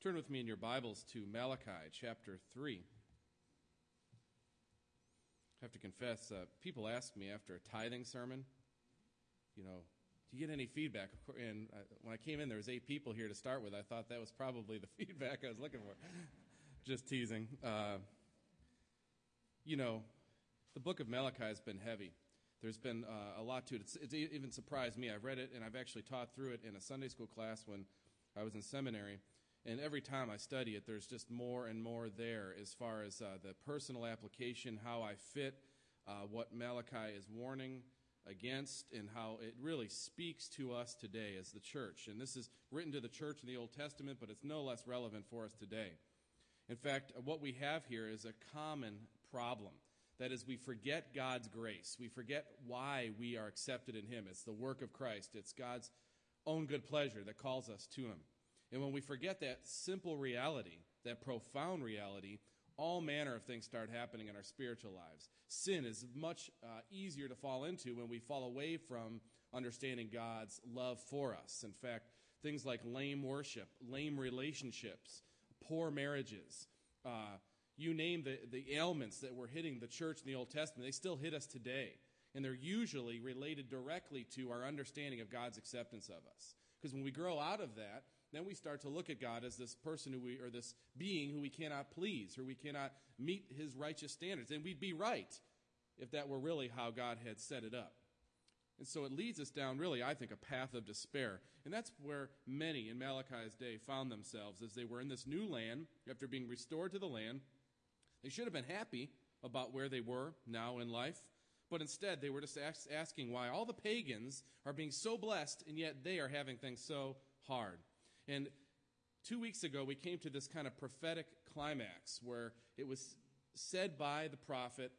Turn with me in your Bibles to Malachi chapter 3. I have to confess, uh, people ask me after a tithing sermon, you know, do you get any feedback? And uh, when I came in, there was eight people here to start with. I thought that was probably the feedback I was looking for. Just teasing. Uh, you know, the book of Malachi has been heavy. There's been uh, a lot to it. It's, it's even surprised me. I've read it, and I've actually taught through it in a Sunday school class when I was in seminary. And every time I study it, there's just more and more there as far as uh, the personal application, how I fit uh, what Malachi is warning against, and how it really speaks to us today as the church. And this is written to the church in the Old Testament, but it's no less relevant for us today. In fact, what we have here is a common problem. That is, we forget God's grace. We forget why we are accepted in Him. It's the work of Christ, it's God's own good pleasure that calls us to Him. And when we forget that simple reality, that profound reality, all manner of things start happening in our spiritual lives. Sin is much uh, easier to fall into when we fall away from understanding God's love for us. In fact, things like lame worship, lame relationships, poor marriages, uh, you name the, the ailments that were hitting the church in the Old Testament, they still hit us today. And they're usually related directly to our understanding of God's acceptance of us. Because when we grow out of that, then we start to look at God as this person who we, or this being who we cannot please, or we cannot meet his righteous standards. And we'd be right if that were really how God had set it up. And so it leads us down, really, I think, a path of despair. And that's where many in Malachi's day found themselves as they were in this new land, after being restored to the land. They should have been happy about where they were now in life, but instead they were just asking why all the pagans are being so blessed and yet they are having things so hard. And two weeks ago, we came to this kind of prophetic climax where it was said by the prophet,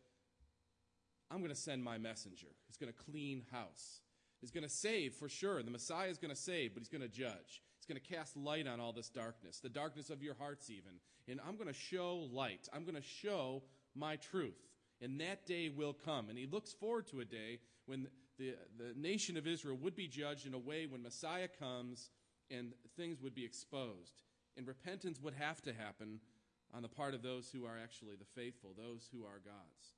I'm going to send my messenger. He's going to clean house. He's going to save for sure. The Messiah is going to save, but he's going to judge. He's going to cast light on all this darkness, the darkness of your hearts, even. And I'm going to show light. I'm going to show my truth. And that day will come. And he looks forward to a day when the, the nation of Israel would be judged in a way when Messiah comes and things would be exposed. And repentance would have to happen on the part of those who are actually the faithful, those who are God's.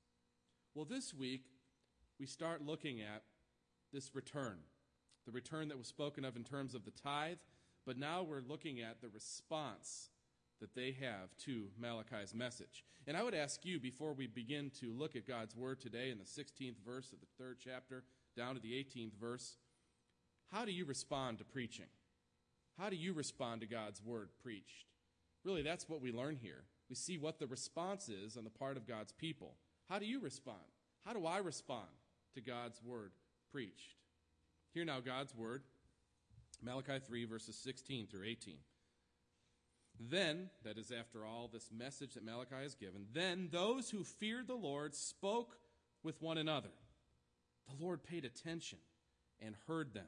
Well, this week, we start looking at this return, the return that was spoken of in terms of the tithe, but now we're looking at the response that they have to Malachi's message. And I would ask you, before we begin to look at God's word today in the 16th verse of the third chapter down to the 18th verse, how do you respond to preaching? How do you respond to God's word preached? Really, that's what we learn here. We see what the response is on the part of God's people. How do you respond? How do I respond to God's word preached? Hear now God's word, Malachi 3, verses 16 through 18. Then, that is after all this message that Malachi has given, then those who feared the Lord spoke with one another. The Lord paid attention and heard them.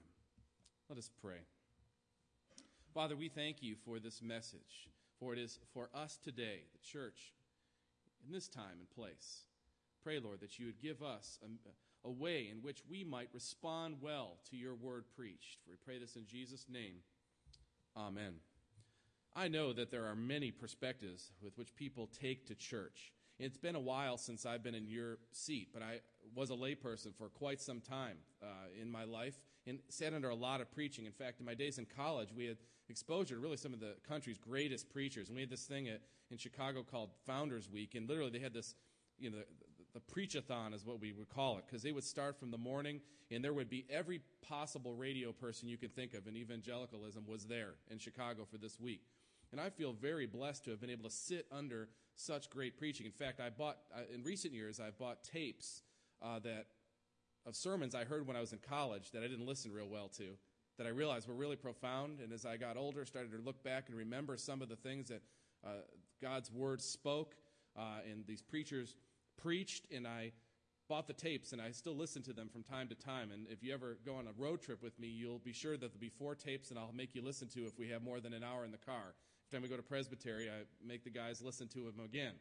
Let us pray. Father, we thank you for this message, for it is for us today, the church, in this time and place. Pray, Lord, that you would give us a, a way in which we might respond well to your word preached. For we pray this in Jesus' name. Amen. I know that there are many perspectives with which people take to church. It's been a while since I've been in your seat, but I was a layperson for quite some time uh, in my life and sat under a lot of preaching. In fact, in my days in college, we had exposure to really some of the country's greatest preachers. And we had this thing at, in Chicago called Founders Week, and literally they had this you know, the, the preachathon is what we would call it, because they would start from the morning, and there would be every possible radio person you could think of in evangelicalism was there in Chicago for this week. And I feel very blessed to have been able to sit under such great preaching. In fact, I bought, in recent years, I've bought tapes uh, that, of sermons I heard when I was in college that I didn't listen real well to. that I realized were really profound. And as I got older, started to look back and remember some of the things that uh, God's Word spoke uh, and these preachers preached. And I bought the tapes and I still listen to them from time to time. And if you ever go on a road trip with me, you'll be sure that there'll be four tapes and I'll make you listen to if we have more than an hour in the car. Time we go to Presbytery, I make the guys listen to him again.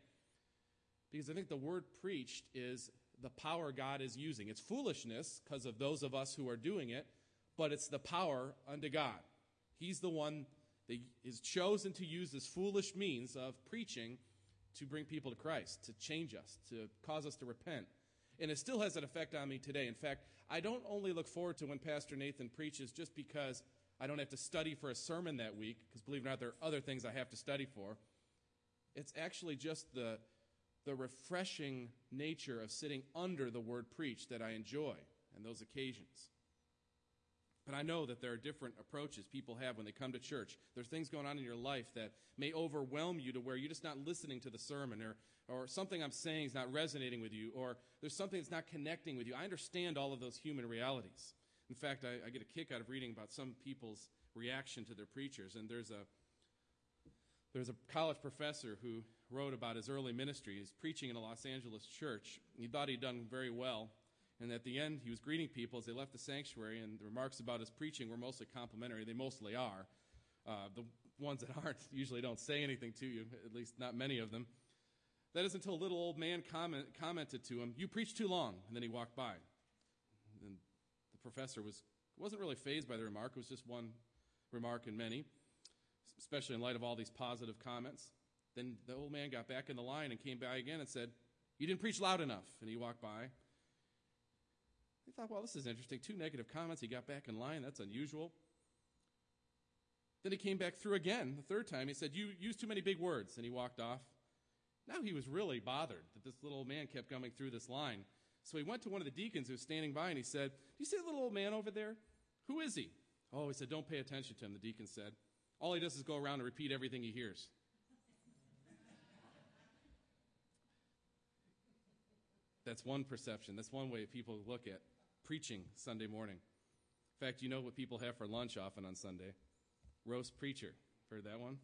Because I think the word preached is the power God is using. It's foolishness because of those of us who are doing it, but it's the power unto God. He's the one that is chosen to use this foolish means of preaching to bring people to Christ, to change us, to cause us to repent. And it still has an effect on me today. In fact, I don't only look forward to when Pastor Nathan preaches just because I don't have to study for a sermon that week, because believe it or not, there are other things I have to study for. It's actually just the the refreshing nature of sitting under the word preached that I enjoy and those occasions. But I know that there are different approaches people have when they come to church. There's things going on in your life that may overwhelm you to where you're just not listening to the sermon, or, or something I'm saying is not resonating with you, or there's something that's not connecting with you. I understand all of those human realities. In fact, I, I get a kick out of reading about some people's reaction to their preachers. And there's a there's a college professor who wrote about his early ministry. He's preaching in a Los Angeles church. He thought he'd done very well. And at the end, he was greeting people as they left the sanctuary, and the remarks about his preaching were mostly complimentary. They mostly are. Uh, the ones that aren't usually don't say anything to you, at least not many of them. That is until a little old man comment, commented to him, You preach too long. And then he walked by. Professor was, wasn't really fazed by the remark. It was just one remark in many, especially in light of all these positive comments. Then the old man got back in the line and came by again and said, You didn't preach loud enough. And he walked by. He thought, Well, this is interesting. Two negative comments. He got back in line. That's unusual. Then he came back through again the third time. He said, You use too many big words. And he walked off. Now he was really bothered that this little man kept coming through this line. So he went to one of the deacons who was standing by and he said, Do you see the little old man over there? Who is he? Oh, he said, Don't pay attention to him, the deacon said. All he does is go around and repeat everything he hears. That's one perception. That's one way people look at preaching Sunday morning. In fact, you know what people have for lunch often on Sunday? Roast preacher. Heard that one?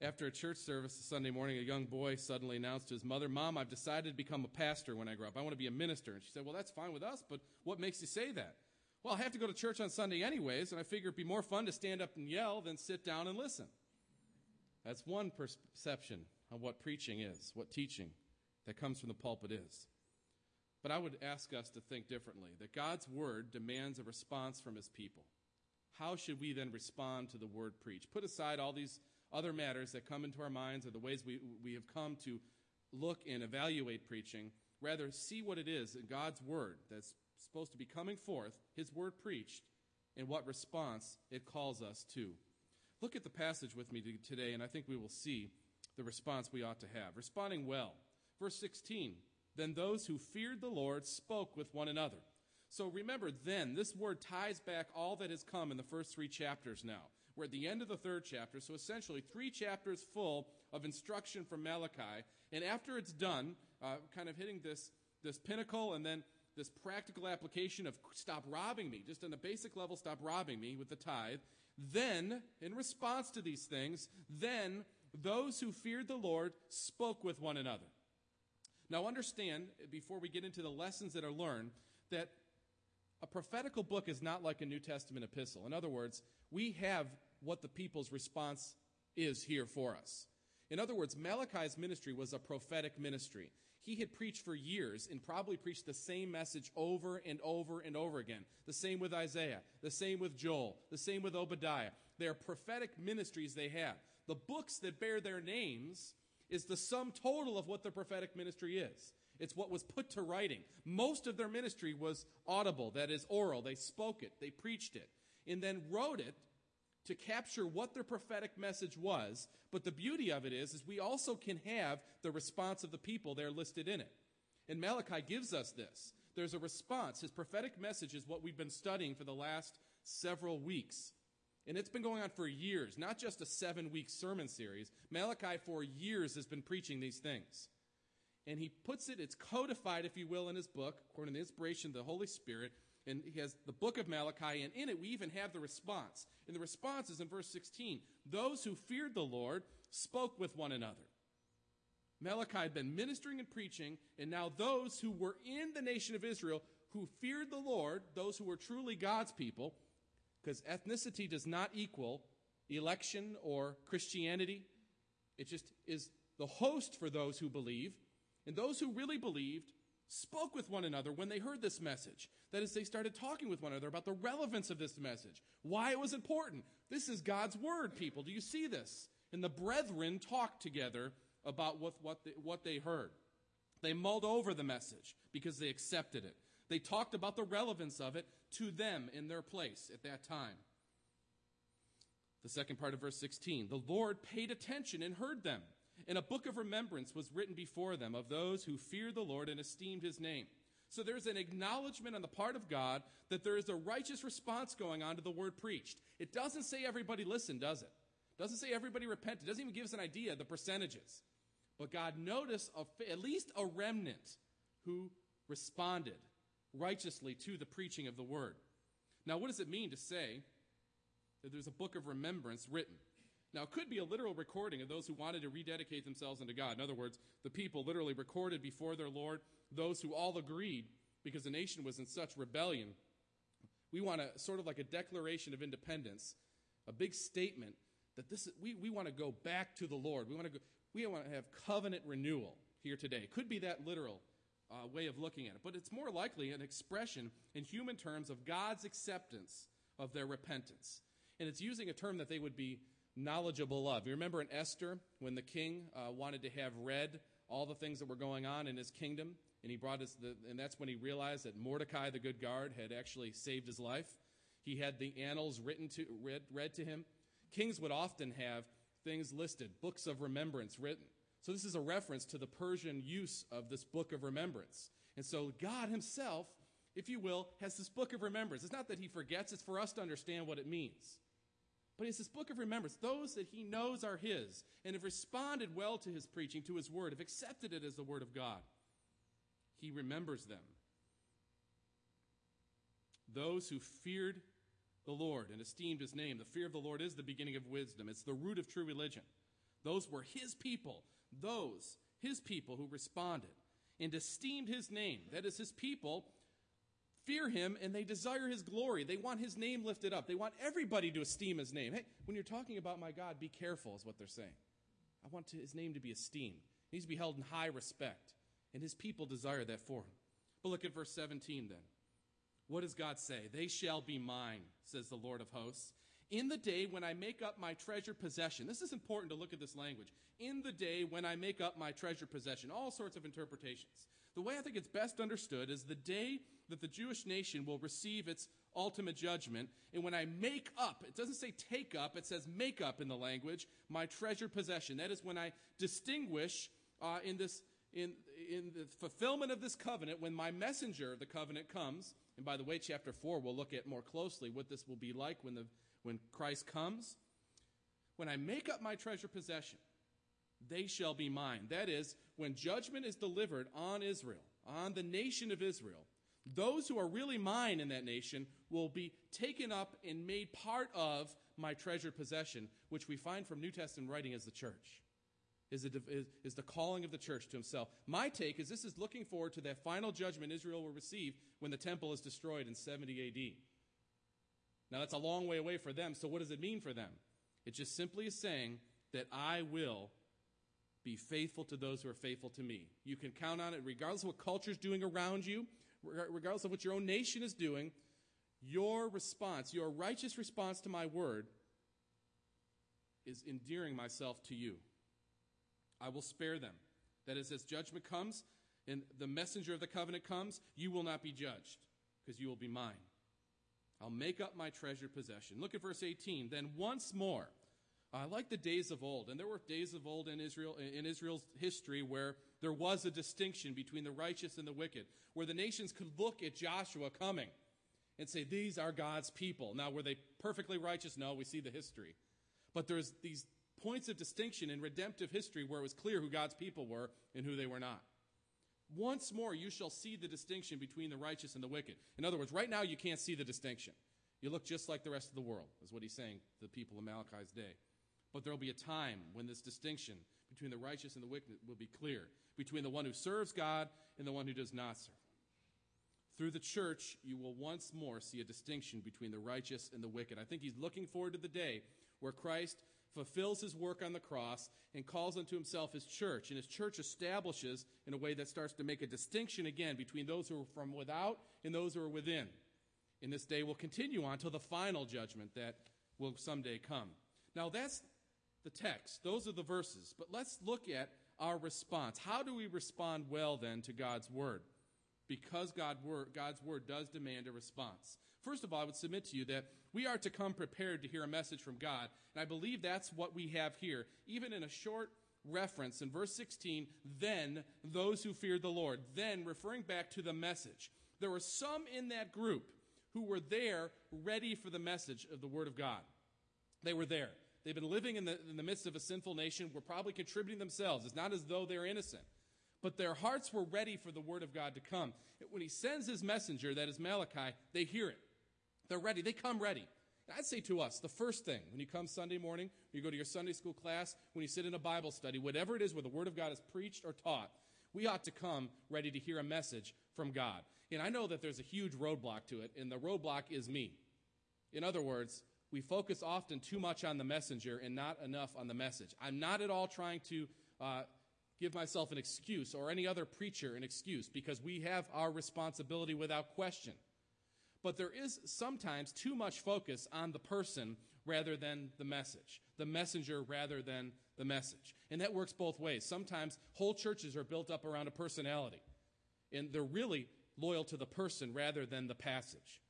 After a church service Sunday morning, a young boy suddenly announced to his mother, Mom, I've decided to become a pastor when I grow up. I want to be a minister. And she said, Well, that's fine with us, but what makes you say that? Well, I have to go to church on Sunday anyways, and I figure it'd be more fun to stand up and yell than sit down and listen. That's one perception of what preaching is, what teaching that comes from the pulpit is. But I would ask us to think differently that God's word demands a response from his people. How should we then respond to the word preached? Put aside all these other matters that come into our minds or the ways we, we have come to look and evaluate preaching. Rather, see what it is in God's word that's supposed to be coming forth, his word preached, and what response it calls us to. Look at the passage with me today, and I think we will see the response we ought to have. Responding well. Verse 16 Then those who feared the Lord spoke with one another. So remember, then, this word ties back all that has come in the first three chapters now. We're at the end of the third chapter, so essentially three chapters full of instruction from Malachi. And after it's done, uh, kind of hitting this, this pinnacle and then this practical application of stop robbing me, just on the basic level, stop robbing me with the tithe. Then, in response to these things, then those who feared the Lord spoke with one another. Now, understand, before we get into the lessons that are learned, that a prophetical book is not like a New Testament epistle. In other words, we have what the people's response is here for us. In other words, Malachi's ministry was a prophetic ministry. He had preached for years and probably preached the same message over and over and over again. The same with Isaiah, the same with Joel, the same with Obadiah. They are prophetic ministries they have. The books that bear their names is the sum total of what the prophetic ministry is. It's what was put to writing. Most of their ministry was audible, that is, oral. They spoke it, they preached it, and then wrote it to capture what their prophetic message was. But the beauty of it is, is we also can have the response of the people there listed in it. And Malachi gives us this. There's a response. His prophetic message is what we've been studying for the last several weeks. And it's been going on for years, not just a seven week sermon series. Malachi, for years, has been preaching these things. And he puts it, it's codified, if you will, in his book, according to the inspiration of the Holy Spirit. And he has the book of Malachi, and in it we even have the response. And the response is in verse 16 Those who feared the Lord spoke with one another. Malachi had been ministering and preaching, and now those who were in the nation of Israel who feared the Lord, those who were truly God's people, because ethnicity does not equal election or Christianity. It just is the host for those who believe. And those who really believed spoke with one another when they heard this message. That is, they started talking with one another about the relevance of this message, why it was important. This is God's word, people. Do you see this? And the brethren talked together about what, what, they, what they heard. They mulled over the message because they accepted it. They talked about the relevance of it to them in their place at that time. The second part of verse 16 the Lord paid attention and heard them, and a book of remembrance was written before them of those who feared the Lord and esteemed his name. So there's an acknowledgement on the part of God that there is a righteous response going on to the word preached. It doesn't say everybody listened, does it? It doesn't say everybody repented. It doesn't even give us an idea of the percentages. But God noticed a, at least a remnant who responded righteously to the preaching of the word. Now, what does it mean to say that there's a book of remembrance written? Now, it could be a literal recording of those who wanted to rededicate themselves unto God. In other words, the people literally recorded before their Lord, those who all agreed because the nation was in such rebellion. We want a sort of like a declaration of independence, a big statement that this we, we want to go back to the Lord. We want to go, we want to have covenant renewal here today. It could be that literal uh, way of looking at it, but it's more likely an expression in human terms of God's acceptance of their repentance. And it's using a term that they would be knowledgeable of. You remember in Esther when the king uh, wanted to have read all the things that were going on in his kingdom, and he brought his, the, and that's when he realized that Mordecai, the good guard, had actually saved his life. He had the annals written to read, read to him. Kings would often have things listed, books of remembrance written. So this is a reference to the Persian use of this book of remembrance. And so God himself, if you will, has this book of remembrance. It's not that he forgets, it's for us to understand what it means. But it's this book of remembrance. Those that he knows are his and have responded well to his preaching, to his word, have accepted it as the word of God. He remembers them. Those who feared the Lord and esteemed his name. The fear of the Lord is the beginning of wisdom, it's the root of true religion. Those were his people, those, his people who responded and esteemed his name. That is, his people fear him and they desire his glory. They want his name lifted up. They want everybody to esteem his name. Hey, when you're talking about my God, be careful, is what they're saying. I want his name to be esteemed. He needs to be held in high respect. And his people desire that for him. But look at verse 17 then. What does God say? They shall be mine, says the Lord of hosts. In the day when I make up my treasure possession. This is important to look at this language. In the day when I make up my treasure possession. All sorts of interpretations. The way I think it's best understood is the day that the Jewish nation will receive its ultimate judgment. And when I make up, it doesn't say take up, it says make up in the language, my treasure possession. That is when I distinguish uh, in this. In, in the fulfillment of this covenant, when my messenger of the covenant comes, and by the way, chapter 4, we'll look at more closely what this will be like when, the, when Christ comes. When I make up my treasure possession, they shall be mine. That is, when judgment is delivered on Israel, on the nation of Israel, those who are really mine in that nation will be taken up and made part of my treasured possession, which we find from New Testament writing as the church. Is, is the calling of the church to himself. My take is this is looking forward to that final judgment Israel will receive when the temple is destroyed in 70 AD. Now, that's a long way away for them, so what does it mean for them? It just simply is saying that I will be faithful to those who are faithful to me. You can count on it regardless of what culture is doing around you, regardless of what your own nation is doing. Your response, your righteous response to my word, is endearing myself to you. I will spare them. That is, as judgment comes and the messenger of the covenant comes, you will not be judged because you will be mine. I'll make up my treasured possession. Look at verse 18. Then once more, I like the days of old, and there were days of old in Israel in Israel's history where there was a distinction between the righteous and the wicked, where the nations could look at Joshua coming and say, "These are God's people." Now, were they perfectly righteous? No, we see the history, but there's these points of distinction in redemptive history where it was clear who God's people were and who they were not. Once more, you shall see the distinction between the righteous and the wicked. In other words, right now, you can't see the distinction. You look just like the rest of the world, is what he's saying to the people of Malachi's day. But there will be a time when this distinction between the righteous and the wicked will be clear, between the one who serves God and the one who does not serve. Through the church, you will once more see a distinction between the righteous and the wicked. I think he's looking forward to the day where Christ fulfills his work on the cross and calls unto himself his church. And his church establishes in a way that starts to make a distinction again between those who are from without and those who are within. And this day will continue on till the final judgment that will someday come. Now, that's the text. Those are the verses. But let's look at our response. How do we respond well then to God's word? Because God word, God's word does demand a response. First of all, I would submit to you that we are to come prepared to hear a message from God. And I believe that's what we have here. Even in a short reference in verse 16, then those who feared the Lord, then referring back to the message. There were some in that group who were there ready for the message of the Word of God. They were there. They've been living in the, in the midst of a sinful nation, were probably contributing themselves. It's not as though they're innocent. But their hearts were ready for the Word of God to come. When he sends his messenger, that is Malachi, they hear it. They're ready. They come ready. I'd say to us, the first thing, when you come Sunday morning, when you go to your Sunday school class, when you sit in a Bible study, whatever it is where the Word of God is preached or taught, we ought to come ready to hear a message from God. And I know that there's a huge roadblock to it, and the roadblock is me. In other words, we focus often too much on the messenger and not enough on the message. I'm not at all trying to uh, give myself an excuse or any other preacher an excuse because we have our responsibility without question. But there is sometimes too much focus on the person rather than the message, the messenger rather than the message. And that works both ways. Sometimes whole churches are built up around a personality, and they're really loyal to the person rather than the passage.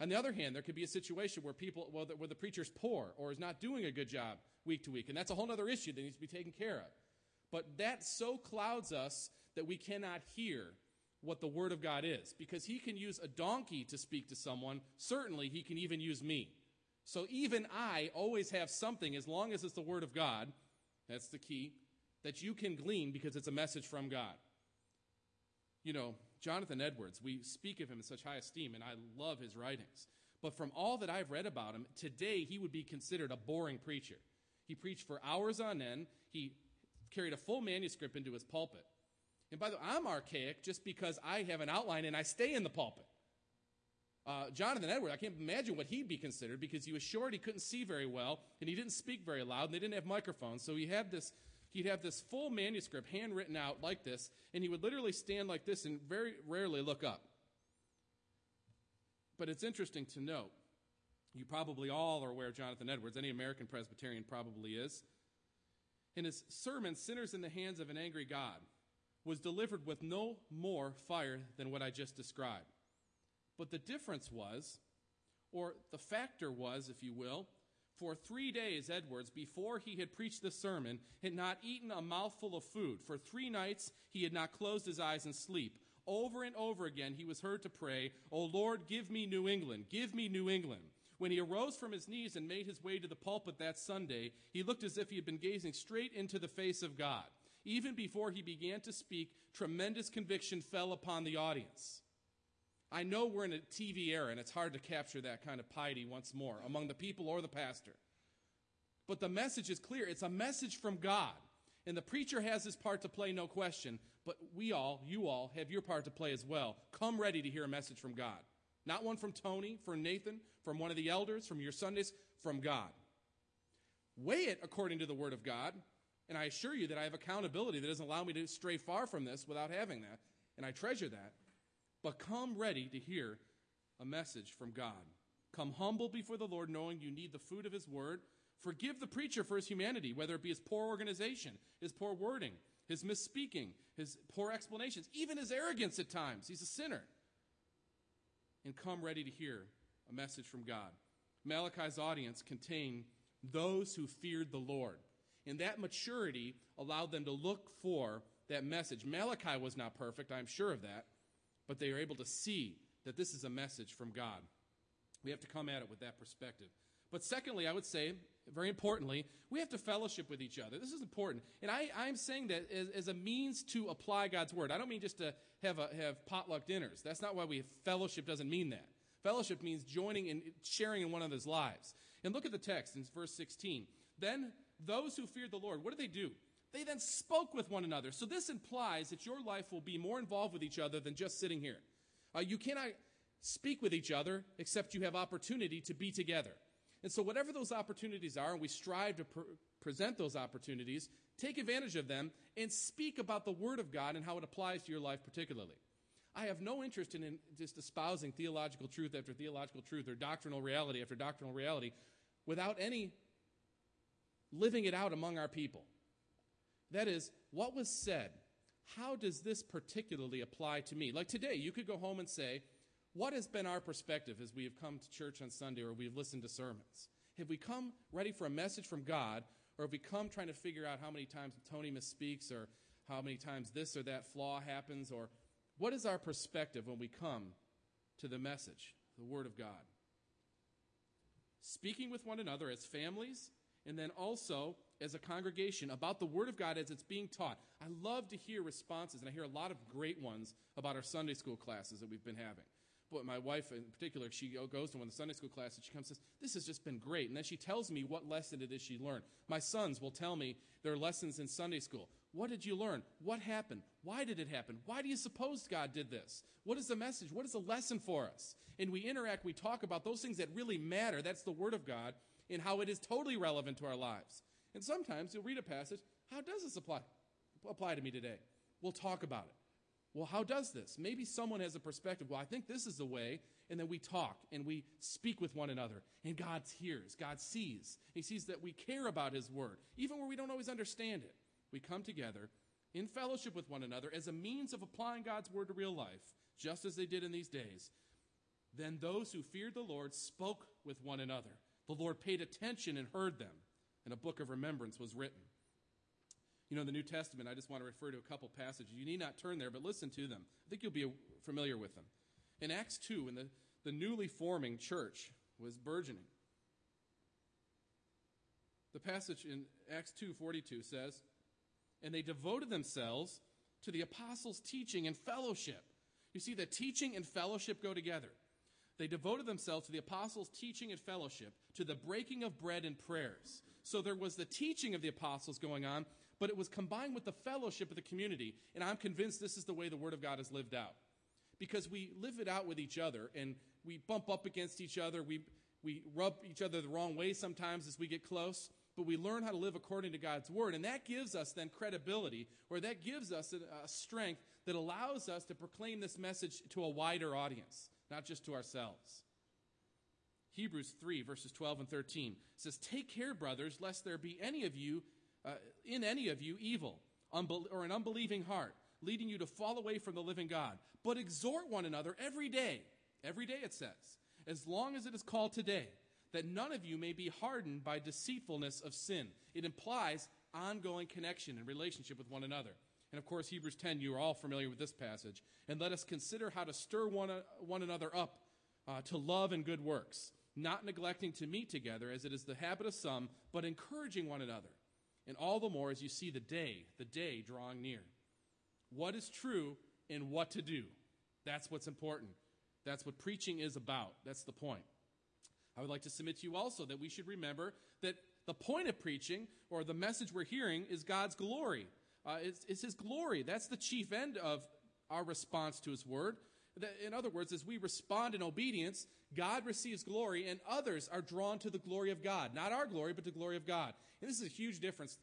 On the other hand, there could be a situation where people, well, where the preacher's poor or is not doing a good job week to week, and that's a whole other issue that needs to be taken care of. But that so clouds us that we cannot hear what the Word of God is. Because He can use a donkey to speak to someone, certainly He can even use me. So even I always have something, as long as it's the Word of God, that's the key, that you can glean because it's a message from God. You know, Jonathan Edwards, we speak of him in such high esteem, and I love his writings. But from all that I've read about him, today he would be considered a boring preacher. He preached for hours on end. He carried a full manuscript into his pulpit. And by the way, I'm archaic just because I have an outline and I stay in the pulpit. Uh, Jonathan Edwards, I can't imagine what he'd be considered because he was short, he couldn't see very well, and he didn't speak very loud, and they didn't have microphones. So he had this he'd have this full manuscript handwritten out like this, and he would literally stand like this and very rarely look up. But it's interesting to note, you probably all are aware of Jonathan Edwards, any American Presbyterian probably is. In his sermon, Sinners in the Hands of an Angry God, was delivered with no more fire than what I just described. But the difference was, or the factor was, if you will, for three days, Edwards, before he had preached the sermon, had not eaten a mouthful of food. For three nights, he had not closed his eyes in sleep. Over and over again, he was heard to pray, O Lord, give me New England, give me New England. When he arose from his knees and made his way to the pulpit that Sunday, he looked as if he had been gazing straight into the face of God. Even before he began to speak, tremendous conviction fell upon the audience. I know we're in a TV era and it's hard to capture that kind of piety once more among the people or the pastor. But the message is clear it's a message from God. And the preacher has his part to play, no question. But we all, you all, have your part to play as well. Come ready to hear a message from God. Not one from Tony, from Nathan, from one of the elders, from your Sundays, from God. Weigh it according to the Word of God. And I assure you that I have accountability that doesn't allow me to stray far from this without having that. And I treasure that. But come ready to hear a message from God. Come humble before the Lord, knowing you need the food of His word. Forgive the preacher for his humanity, whether it be his poor organization, his poor wording, his misspeaking, his poor explanations, even his arrogance at times. He's a sinner. And come ready to hear a message from God. Malachi's audience contained those who feared the Lord. And that maturity allowed them to look for that message. Malachi was not perfect, I'm sure of that but they are able to see that this is a message from God. We have to come at it with that perspective. But secondly, I would say, very importantly, we have to fellowship with each other. This is important. And I, I'm saying that as, as a means to apply God's word. I don't mean just to have, a, have potluck dinners. That's not why we fellowship doesn't mean that. Fellowship means joining and sharing in one another's lives. And look at the text in verse 16. Then those who feared the Lord, what did they do? They then spoke with one another. So this implies that your life will be more involved with each other than just sitting here. Uh, you cannot speak with each other except you have opportunity to be together. And so, whatever those opportunities are, and we strive to pr- present those opportunities, take advantage of them and speak about the Word of God and how it applies to your life particularly. I have no interest in, in just espousing theological truth after theological truth or doctrinal reality after doctrinal reality without any living it out among our people. That is, what was said, how does this particularly apply to me? Like today, you could go home and say, what has been our perspective as we have come to church on Sunday or we've listened to sermons? Have we come ready for a message from God, or have we come trying to figure out how many times Tony misspeaks, or how many times this or that flaw happens, or what is our perspective when we come to the message, the Word of God? Speaking with one another as families, and then also as a congregation about the Word of God as it's being taught. I love to hear responses, and I hear a lot of great ones about our Sunday school classes that we've been having but my wife in particular, she goes to one of the Sunday school classes and she comes and says, This has just been great. And then she tells me what lesson it is she learned. My sons will tell me their lessons in Sunday school. What did you learn? What happened? Why did it happen? Why do you suppose God did this? What is the message? What is the lesson for us? And we interact, we talk about those things that really matter. That's the Word of God and how it is totally relevant to our lives. And sometimes you'll read a passage, how does this apply, apply to me today? We'll talk about it. Well, how does this? Maybe someone has a perspective. Well, I think this is the way. And then we talk and we speak with one another. And God hears, God sees. He sees that we care about His word, even where we don't always understand it. We come together in fellowship with one another as a means of applying God's word to real life, just as they did in these days. Then those who feared the Lord spoke with one another. The Lord paid attention and heard them, and a book of remembrance was written. You know, the New Testament, I just want to refer to a couple passages. You need not turn there, but listen to them. I think you'll be familiar with them. In Acts 2, when the, the newly forming church was burgeoning, the passage in Acts 2:42 says, "And they devoted themselves to the apostles' teaching and fellowship." You see, the teaching and fellowship go together. They devoted themselves to the apostles' teaching and fellowship, to the breaking of bread and prayers. So there was the teaching of the apostles going on, but it was combined with the fellowship of the community. And I'm convinced this is the way the Word of God is lived out. Because we live it out with each other and we bump up against each other. We, we rub each other the wrong way sometimes as we get close, but we learn how to live according to God's Word. And that gives us then credibility, or that gives us a, a strength that allows us to proclaim this message to a wider audience, not just to ourselves. Hebrews 3, verses 12 and 13 says, Take care, brothers, lest there be any of you uh, in any of you evil unbel- or an unbelieving heart, leading you to fall away from the living God. But exhort one another every day, every day it says, as long as it is called today, that none of you may be hardened by deceitfulness of sin. It implies ongoing connection and relationship with one another. And of course, Hebrews 10, you are all familiar with this passage. And let us consider how to stir one, uh, one another up uh, to love and good works, not neglecting to meet together as it is the habit of some, but encouraging one another and all the more as you see the day, the day drawing near. What is true and what to do. That's what's important. That's what preaching is about. That's the point. I would like to submit to you also that we should remember that the point of preaching or the message we're hearing is God's glory. Uh, it's, it's His glory. That's the chief end of our response to His word. In other words, as we respond in obedience, God receives glory and others are drawn to the glory of God. Not our glory, but the glory of God. And this is a huge difference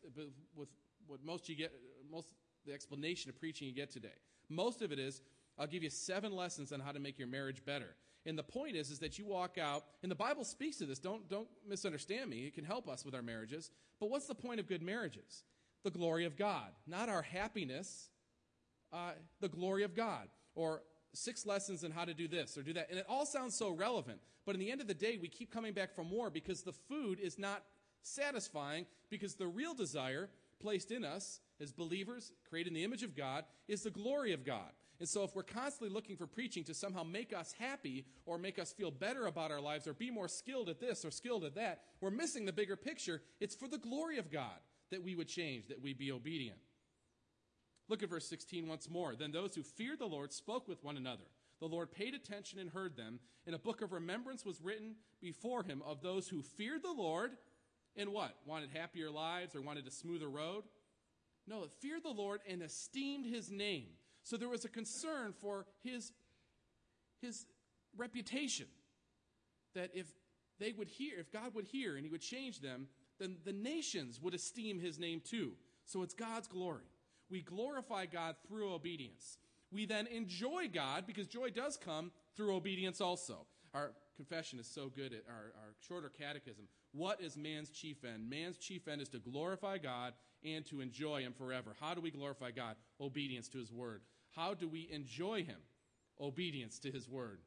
with what most you get, most the explanation of preaching you get today. Most of it is, I'll give you seven lessons on how to make your marriage better. And the point is, is that you walk out, and the Bible speaks to this. Don't, don't misunderstand me. It can help us with our marriages. But what's the point of good marriages? The glory of God, not our happiness, uh, the glory of God. Or six lessons on how to do this or do that. And it all sounds so relevant. But in the end of the day, we keep coming back for more because the food is not satisfying because the real desire placed in us as believers, created in the image of God, is the glory of God. And so, if we're constantly looking for preaching to somehow make us happy or make us feel better about our lives or be more skilled at this or skilled at that, we're missing the bigger picture. It's for the glory of God that we would change, that we be obedient. Look at verse 16 once more. Then those who feared the Lord spoke with one another. The Lord paid attention and heard them, and a book of remembrance was written before him of those who feared the Lord and what? Wanted happier lives or wanted a smoother road? No, feared the Lord and esteemed his name. So there was a concern for his, his reputation. That if they would hear, if God would hear and he would change them, then the nations would esteem his name too. So it's God's glory. We glorify God through obedience. We then enjoy God because joy does come through obedience also. Our confession is so good at our, our shorter catechism. What is man's chief end? Man's chief end is to glorify God and to enjoy Him forever. How do we glorify God? Obedience to His word. How do we enjoy Him? Obedience to His word.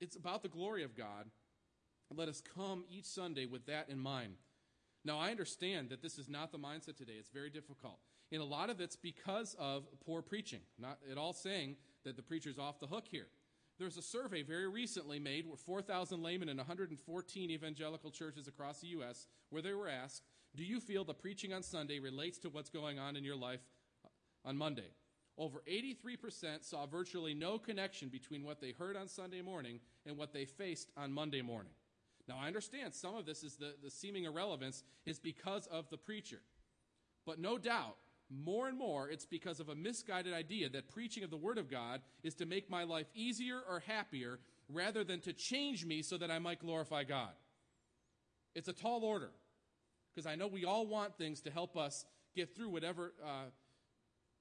It's about the glory of God. Let us come each Sunday with that in mind. Now, I understand that this is not the mindset today. It's very difficult. And a lot of it's because of poor preaching. Not at all saying that the preacher's off the hook here. There's a survey very recently made with 4,000 laymen in 114 evangelical churches across the U.S. where they were asked, Do you feel the preaching on Sunday relates to what's going on in your life uh, on Monday? Over 83% saw virtually no connection between what they heard on Sunday morning and what they faced on Monday morning. Now, I understand some of this is the, the seeming irrelevance is because of the preacher. But no doubt, more and more, it's because of a misguided idea that preaching of the Word of God is to make my life easier or happier rather than to change me so that I might glorify God. It's a tall order because I know we all want things to help us get through whatever uh,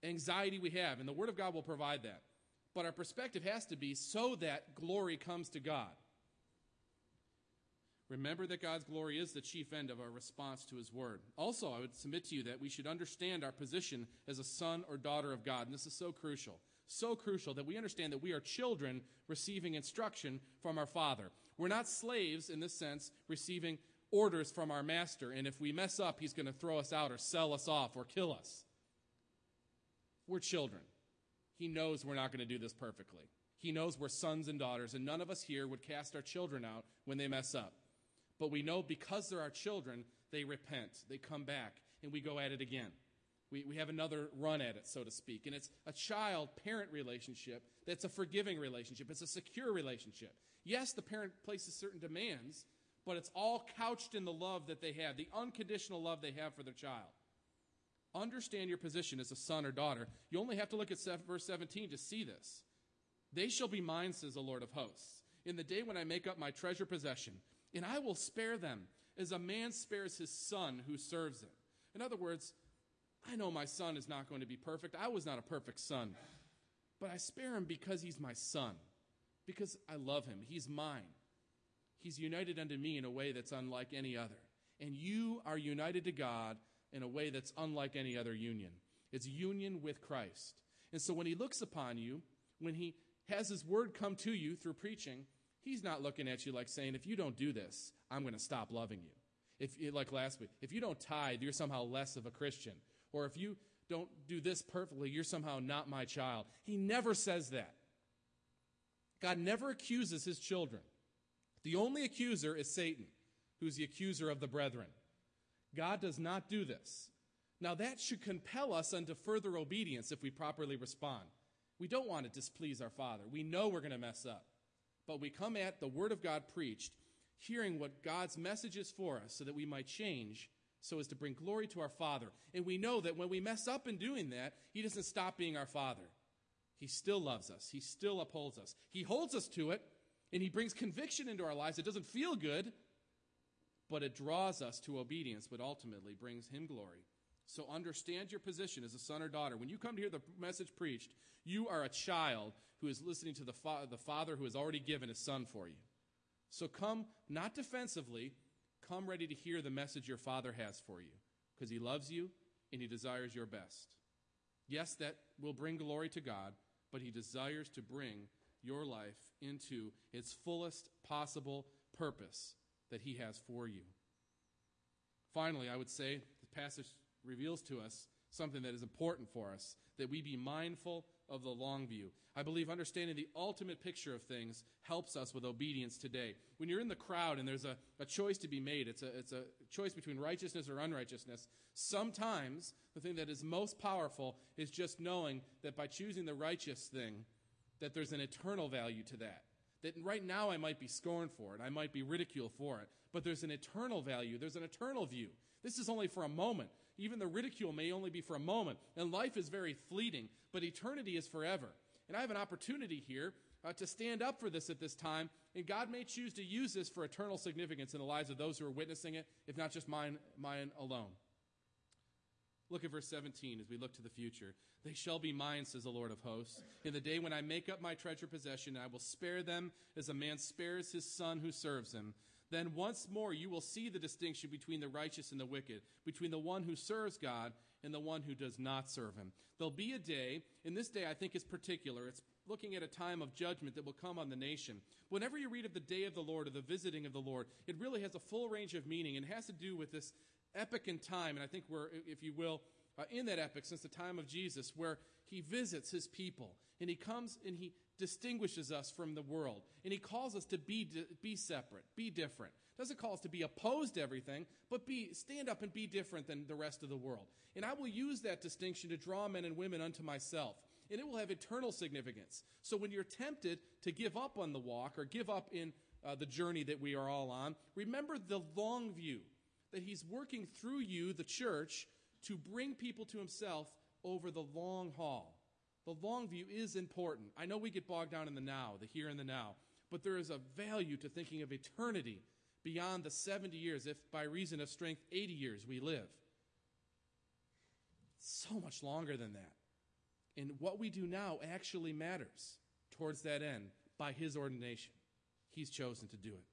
anxiety we have, and the Word of God will provide that. But our perspective has to be so that glory comes to God. Remember that God's glory is the chief end of our response to His Word. Also, I would submit to you that we should understand our position as a son or daughter of God. And this is so crucial. So crucial that we understand that we are children receiving instruction from our Father. We're not slaves in this sense, receiving orders from our Master. And if we mess up, He's going to throw us out or sell us off or kill us. We're children. He knows we're not going to do this perfectly. He knows we're sons and daughters, and none of us here would cast our children out when they mess up. But we know because they're our children, they repent, they come back, and we go at it again. We, we have another run at it, so to speak. And it's a child parent relationship that's a forgiving relationship, it's a secure relationship. Yes, the parent places certain demands, but it's all couched in the love that they have, the unconditional love they have for their child. Understand your position as a son or daughter. You only have to look at verse 17 to see this. They shall be mine, says the Lord of hosts, in the day when I make up my treasure possession and I will spare them as a man spares his son who serves him. In other words, I know my son is not going to be perfect. I was not a perfect son. But I spare him because he's my son, because I love him. He's mine. He's united unto me in a way that's unlike any other. And you are united to God in a way that's unlike any other union. It's union with Christ. And so when he looks upon you, when he has his word come to you through preaching, He's not looking at you like saying, if you don't do this, I'm going to stop loving you. If, eh, like last week, if you don't tithe, you're somehow less of a Christian. Or if you don't do this perfectly, you're somehow not my child. He never says that. God never accuses his children. The only accuser is Satan, who's the accuser of the brethren. God does not do this. Now, that should compel us unto further obedience if we properly respond. We don't want to displease our Father. We know we're going to mess up but we come at the Word of God preached, hearing what God's message is for us so that we might change so as to bring glory to our Father. And we know that when we mess up in doing that, He doesn't stop being our Father. He still loves us, He still upholds us. He holds us to it, and He brings conviction into our lives. It doesn't feel good, but it draws us to obedience, but ultimately brings Him glory. So understand your position as a son or daughter. When you come to hear the message preached, you are a child who is listening to the, fa- the father who has already given his son for you. So come not defensively, come ready to hear the message your father has for you because he loves you and he desires your best. Yes, that will bring glory to God, but he desires to bring your life into its fullest possible purpose that he has for you. Finally, I would say the passage reveals to us something that is important for us, that we be mindful of the long view. I believe understanding the ultimate picture of things helps us with obedience today. When you're in the crowd and there's a, a choice to be made, it's a, it's a choice between righteousness or unrighteousness. Sometimes the thing that is most powerful is just knowing that by choosing the righteous thing, that there's an eternal value to that. That right now I might be scorned for it, I might be ridiculed for it, but there's an eternal value, there's an eternal view. This is only for a moment. Even the ridicule may only be for a moment. And life is very fleeting, but eternity is forever. And I have an opportunity here uh, to stand up for this at this time, and God may choose to use this for eternal significance in the lives of those who are witnessing it, if not just mine, mine alone. Look at verse 17 as we look to the future. They shall be mine, says the Lord of hosts, in the day when I make up my treasure possession, and I will spare them as a man spares his son who serves him. Then once more you will see the distinction between the righteous and the wicked, between the one who serves God and the one who does not serve him. There'll be a day, and this day I think is particular. It's looking at a time of judgment that will come on the nation. Whenever you read of the day of the Lord or the visiting of the Lord, it really has a full range of meaning and it has to do with this epoch in time. And I think we're, if you will, uh, in that epoch since the time of Jesus, where he visits his people and he comes and he distinguishes us from the world. And he calls us to be, be separate, be different. Doesn't call us to be opposed to everything, but be, stand up and be different than the rest of the world. And I will use that distinction to draw men and women unto myself. And it will have eternal significance. So when you're tempted to give up on the walk or give up in uh, the journey that we are all on, remember the long view that he's working through you, the church, to bring people to himself over the long haul. The long view is important. I know we get bogged down in the now, the here and the now, but there is a value to thinking of eternity beyond the 70 years, if by reason of strength, 80 years we live. So much longer than that. And what we do now actually matters towards that end by His ordination. He's chosen to do it.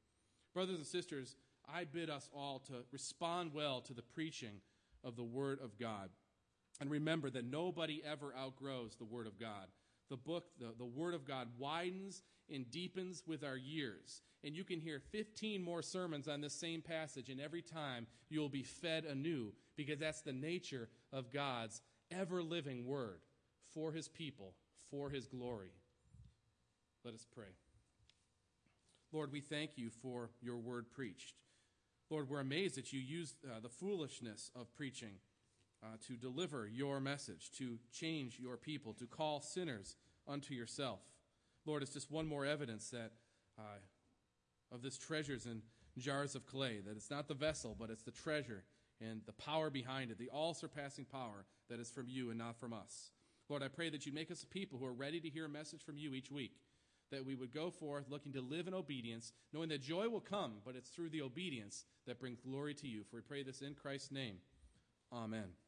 Brothers and sisters, I bid us all to respond well to the preaching of the Word of God. And remember that nobody ever outgrows the Word of God. The book, the, the Word of God, widens and deepens with our years. And you can hear 15 more sermons on this same passage, and every time you'll be fed anew because that's the nature of God's ever living Word for His people, for His glory. Let us pray. Lord, we thank you for your word preached. Lord, we're amazed that you use uh, the foolishness of preaching uh, to deliver your message, to change your people, to call sinners unto yourself. Lord, it's just one more evidence that uh, of this treasures in jars of clay, that it's not the vessel, but it's the treasure and the power behind it, the all surpassing power that is from you and not from us. Lord, I pray that you make us a people who are ready to hear a message from you each week, that we would go forth looking to live in obedience, knowing that joy will come, but it's through the obedience that brings glory to you. For we pray this in Christ's name. Amen.